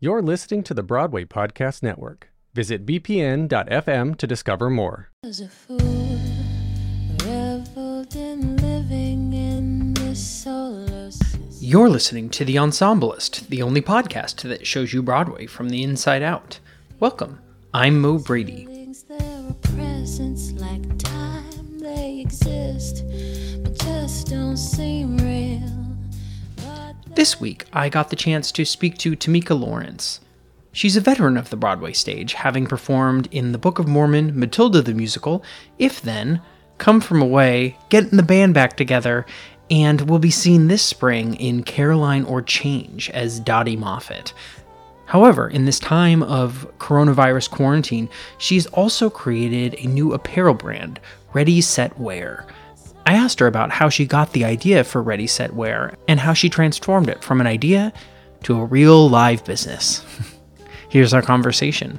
You're listening to the Broadway Podcast Network. Visit bpn.fm to discover more. As a fool, reveled in living in this solar system. You're listening to The Ensemblist, the only podcast that shows you Broadway from the inside out. Welcome. I'm Mo Brady. Feelings, they're a presence like time, they exist, but just don't seem real. This week, I got the chance to speak to Tamika Lawrence. She's a veteran of the Broadway stage, having performed in The Book of Mormon, Matilda the Musical, If Then, Come From Away, Getting the Band Back Together, and will be seen this spring in Caroline or Change as Dotty Moffett. However, in this time of coronavirus quarantine, she's also created a new apparel brand, Ready Set Wear. I asked her about how she got the idea for Ready Set Wear and how she transformed it from an idea to a real live business. Here's our conversation.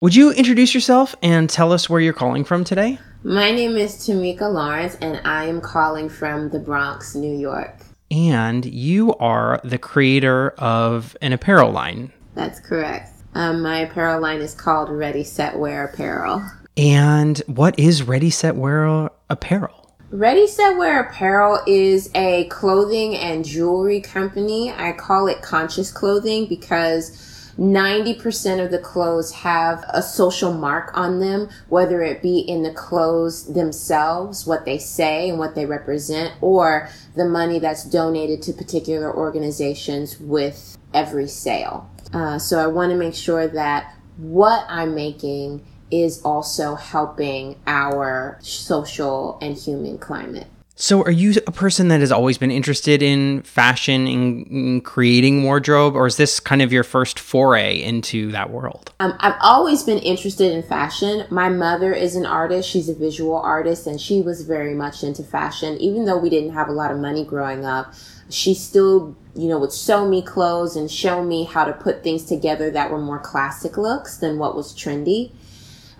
Would you introduce yourself and tell us where you're calling from today? My name is Tamika Lawrence, and I am calling from the Bronx, New York. And you are the creator of an apparel line. That's correct. Um, my apparel line is called Ready Set Wear Apparel. And what is Ready Set Wear apparel? Ready Set Wear Apparel is a clothing and jewelry company. I call it conscious clothing because 90% of the clothes have a social mark on them, whether it be in the clothes themselves, what they say and what they represent, or the money that's donated to particular organizations with every sale. Uh, so I want to make sure that what I'm making is also helping our social and human climate. So, are you a person that has always been interested in fashion and in creating wardrobe, or is this kind of your first foray into that world? Um, I've always been interested in fashion. My mother is an artist. She's a visual artist and she was very much into fashion. Even though we didn't have a lot of money growing up, she still, you know, would sew me clothes and show me how to put things together that were more classic looks than what was trendy.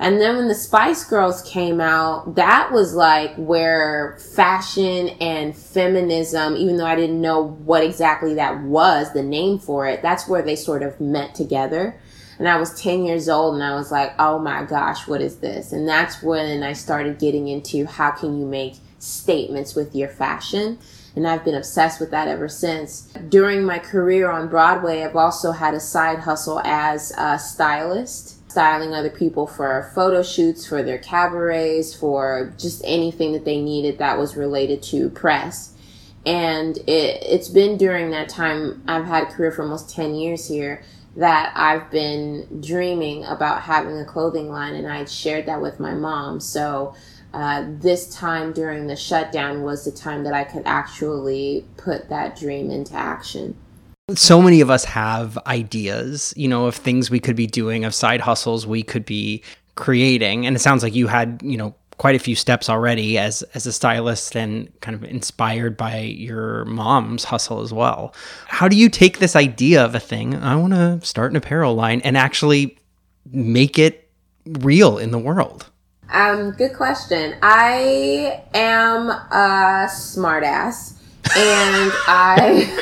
And then when the Spice Girls came out, that was like where fashion and feminism, even though I didn't know what exactly that was, the name for it, that's where they sort of met together. And I was 10 years old and I was like, oh my gosh, what is this? And that's when I started getting into how can you make statements with your fashion. And I've been obsessed with that ever since. During my career on Broadway, I've also had a side hustle as a stylist styling other people for photo shoots, for their cabarets, for just anything that they needed that was related to press. And it, it's been during that time, I've had a career for almost 10 years here, that I've been dreaming about having a clothing line, and I'd shared that with my mom. So uh, this time during the shutdown was the time that I could actually put that dream into action. So many of us have ideas, you know, of things we could be doing, of side hustles we could be creating. And it sounds like you had, you know, quite a few steps already as as a stylist and kind of inspired by your mom's hustle as well. How do you take this idea of a thing, I want to start an apparel line and actually make it real in the world? Um, good question. I am a smartass. And I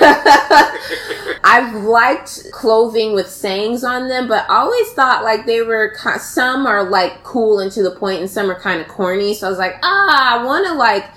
I've liked clothing with sayings on them, but I always thought like they were some are like cool and to the point, and some are kind of corny. So I was like, ah, I want to like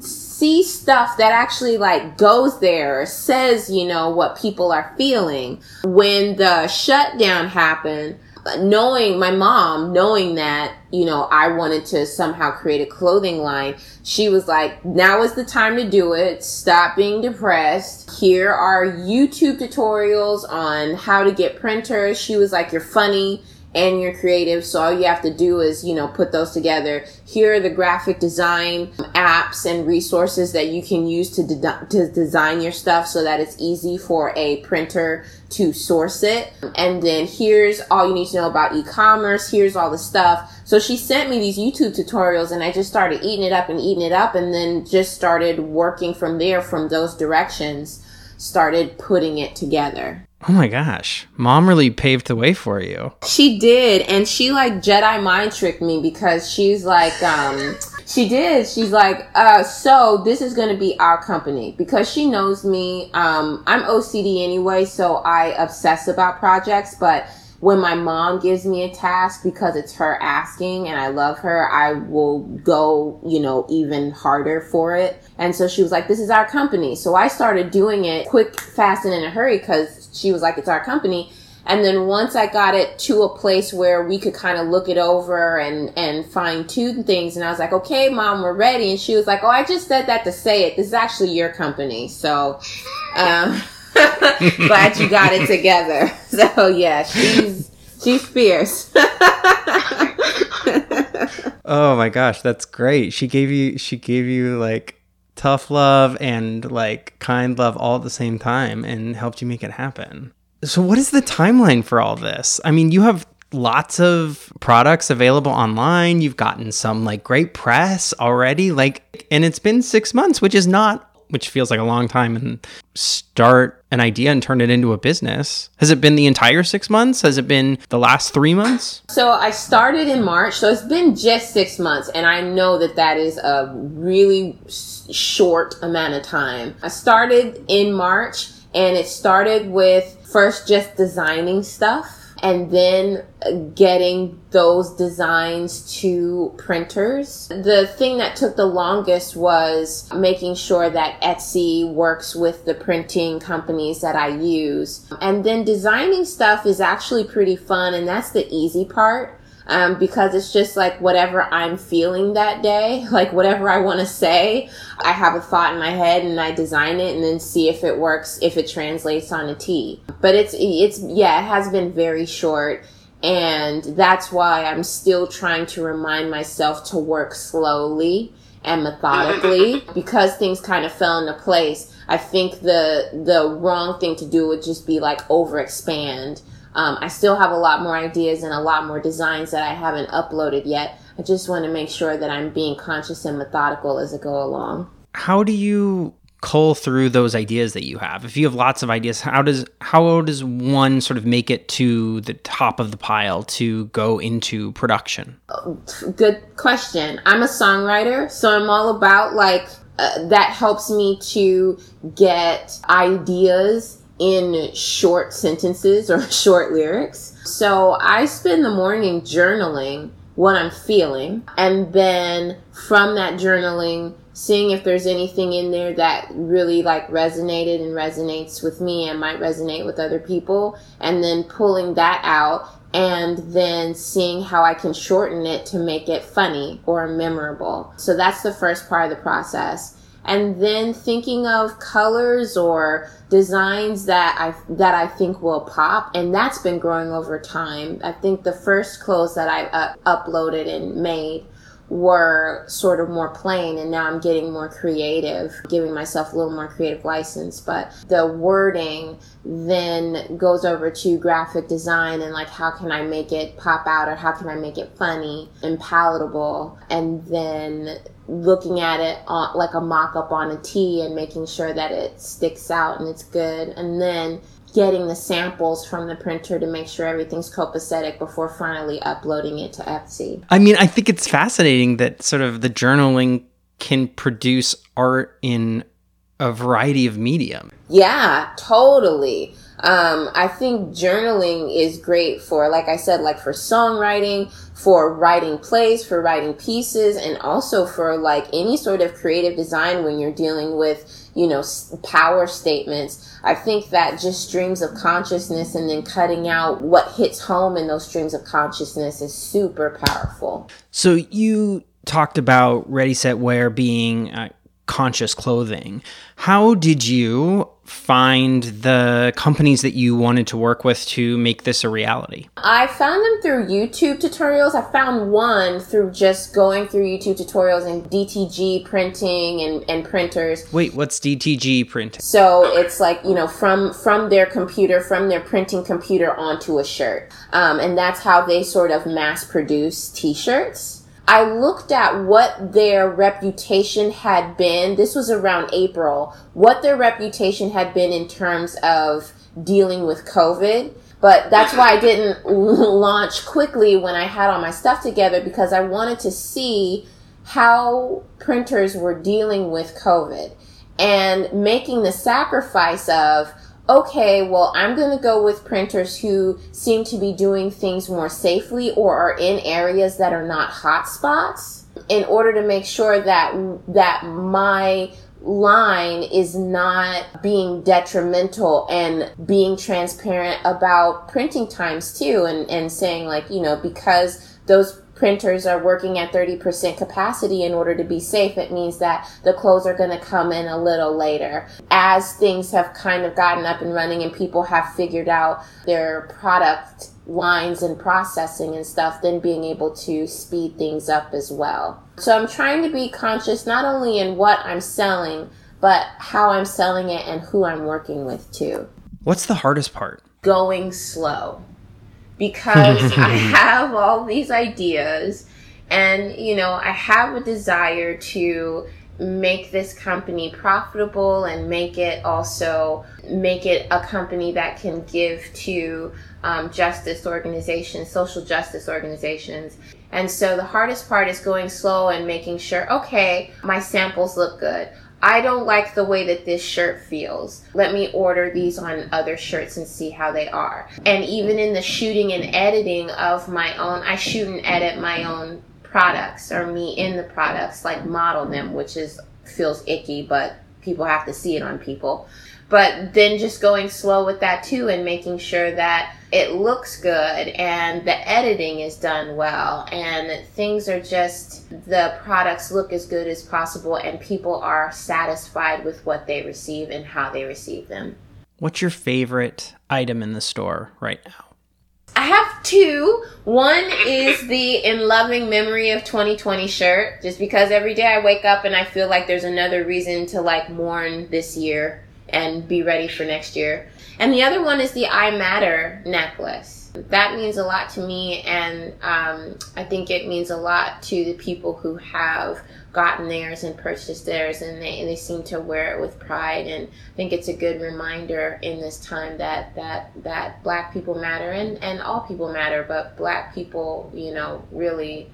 see stuff that actually like goes there or says, you know, what people are feeling. When the shutdown happened, knowing my mom, knowing that, you know, I wanted to somehow create a clothing line, she was like, now is the time to do it. Stop being depressed. Here are YouTube tutorials on how to get printers. She was like, you're funny and you're creative. So all you have to do is, you know, put those together. Here are the graphic design apps and resources that you can use to, de- to design your stuff so that it's easy for a printer to source it. And then here's all you need to know about e-commerce. Here's all the stuff. So she sent me these YouTube tutorials and I just started eating it up and eating it up and then just started working from there from those directions, started putting it together. Oh my gosh. Mom really paved the way for you. She did, and she like Jedi mind tricked me because she's like, um, she did. She's like, uh, so this is gonna be our company because she knows me. Um, I'm OCD anyway, so I obsess about projects, but when my mom gives me a task because it's her asking and I love her, I will go, you know, even harder for it. And so she was like, this is our company. So I started doing it quick, fast, and in a hurry because she was like, it's our company. And then once I got it to a place where we could kind of look it over and, and fine tune things, and I was like, okay, mom, we're ready. And she was like, oh, I just said that to say it. This is actually your company. So, um, glad you got it together. So yeah, she's, she's fierce. Oh my gosh, that's great. She gave you she gave you like tough love and like kind love all at the same time and helped you make it happen. So what is the timeline for all this? I mean, you have lots of products available online. You've gotten some like great press already like and it's been 6 months, which is not which feels like a long time and start an idea and turn it into a business. Has it been the entire 6 months? Has it been the last 3 months? So I started in March, so it's been just six months, and I know that that is a really short amount of time. I started in March, and it started with first just designing stuff. And then getting those designs to printers. The thing that took the longest was making sure that Etsy works with the printing companies that I use. And then designing stuff is actually pretty fun, and that's the easy part um, because it's just like whatever I'm feeling that day, like whatever I want to say. I have a thought in my head and I design it and then see if it works, if it translates on a T. But it's, it's, yeah, it has been very short. And that's why I'm still trying to remind myself to work slowly and methodically because things kind of fell into place. I think the, the wrong thing to do would just be like overexpand. Um, I still have a lot more ideas and a lot more designs that I haven't uploaded yet. I just want to make sure that I'm being conscious and methodical as I go along. How do you cull through those ideas that you have? If you have lots of ideas, how does how does one sort of make it to the top of the pile to go into production? Good question. I'm a songwriter, so I'm all about like uh, that helps me to get ideas in short sentences or short lyrics. So I spend the morning journaling what I'm feeling and then from that journaling seeing if there's anything in there that really like resonated and resonates with me and might resonate with other people and then pulling that out and then seeing how I can shorten it to make it funny or memorable. So that's the first part of the process. And then thinking of colors or designs that I that I think will pop, and that's been growing over time. I think the first clothes that I uh, uploaded and made were sort of more plain and now I'm getting more creative, giving myself a little more creative license. But the wording then goes over to graphic design and like how can I make it pop out or how can I make it funny and palatable and then looking at it on like a mock up on a tee and making sure that it sticks out and it's good and then getting the samples from the printer to make sure everything's copacetic before finally uploading it to Etsy. I mean, I think it's fascinating that sort of the journaling can produce art in a variety of medium. Yeah, totally. Um, I think journaling is great for, like I said, like for songwriting, for writing plays, for writing pieces, and also for like any sort of creative design when you're dealing with, you know, power statements. I think that just streams of consciousness and then cutting out what hits home in those streams of consciousness is super powerful. So you talked about Ready Set Wear being uh, conscious clothing. How did you find the companies that you wanted to work with to make this a reality? I found them through YouTube tutorials. I found one through just going through YouTube tutorials and DTG printing and, and printers. Wait, what's DTG printing? So it's like you know from from their computer, from their printing computer onto a shirt, um, and that's how they sort of mass produce T-shirts. I looked at what their reputation had been. This was around April. What their reputation had been in terms of dealing with COVID. But that's why I didn't launch quickly when I had all my stuff together because I wanted to see how printers were dealing with COVID and making the sacrifice of, okay, well, I'm going to go with printers who seem to be doing things more safely or are in areas that are not hotspots in order to make sure that, that my line is not being detrimental and being transparent about printing times too and, and saying like, you know, because those printers are working at 30% capacity in order to be safe, it means that the clothes are going to come in a little later. As things have kind of gotten up and running and people have figured out their product lines and processing and stuff, then being able to speed things up as well. So I'm trying to be conscious not only in what I'm selling, but how I'm selling it and who I'm working with too. What's the hardest part? Going slow because I have all these ideas and you know I have a desire to make this company profitable and make it also make it a company that can give to um, justice organizations social justice organizations. And so the hardest part is going slow and making sure okay my samples look good I don't like the way that this shirt feels. Let me order these on other shirts and see how they are. And even in the shooting and editing of my own, I shoot and edit my own products or me in the products, like model them, which is feels icky, but people have to see it on people. But then just going slow with that too and making sure that it looks good and the editing is done well and things are just the products look as good as possible and people are satisfied with what they receive and how they receive them. What's your favorite item in the store right now? I have two. One is the In Loving Memory of 2020 shirt, just because every day I wake up and I feel like there's another reason to like mourn this year and be ready for next year. And the other one is the I Matter necklace. That means a lot to me, and um, I think it means a lot to the people who have gotten theirs and purchased theirs, and they, and they seem to wear it with pride. And I think it's a good reminder in this time that that that Black people matter, and and all people matter, but Black people, you know, really.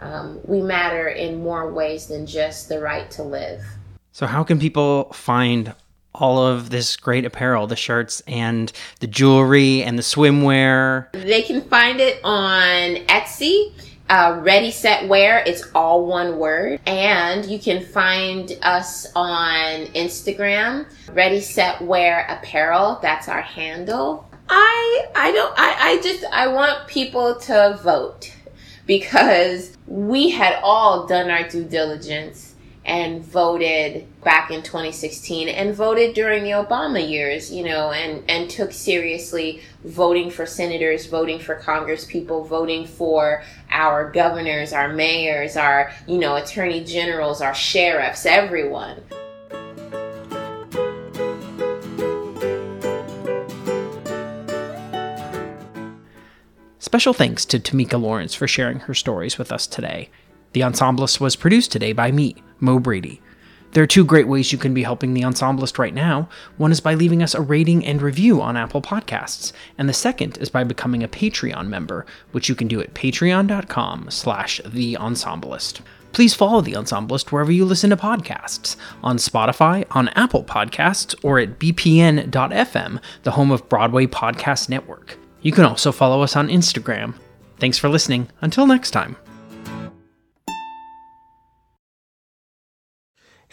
Um, we matter in more ways than just the right to live. So, how can people find all of this great apparel, the shirts and the jewelry and the swimwear? They can find it on Etsy. Uh, Ready Set Wear. It's all one word. And you can find us on Instagram, Ready Set Wear Apparel. That's our handle. I I don't I, I just I want people to vote because we had all done our due diligence and voted back in 2016 and voted during the Obama years, you know, and, and took seriously voting for senators, voting for Congress people, voting for our governors, our mayors, our, you know, attorney generals, our sheriffs, everyone. Special thanks to Tamika Lawrence for sharing her stories with us today. The Ensemblist was produced today by me, Mo Brady. There are two great ways you can be helping the Ensemblist right now. One is by leaving us a rating and review on Apple Podcasts, and the second is by becoming a Patreon member, which you can do at patreon.com slash the ensemblist. Please follow The Ensemblist wherever you listen to podcasts on Spotify, on Apple Podcasts, or at bpn.fm, the home of Broadway Podcast Network. You can also follow us on Instagram. Thanks for listening. Until next time.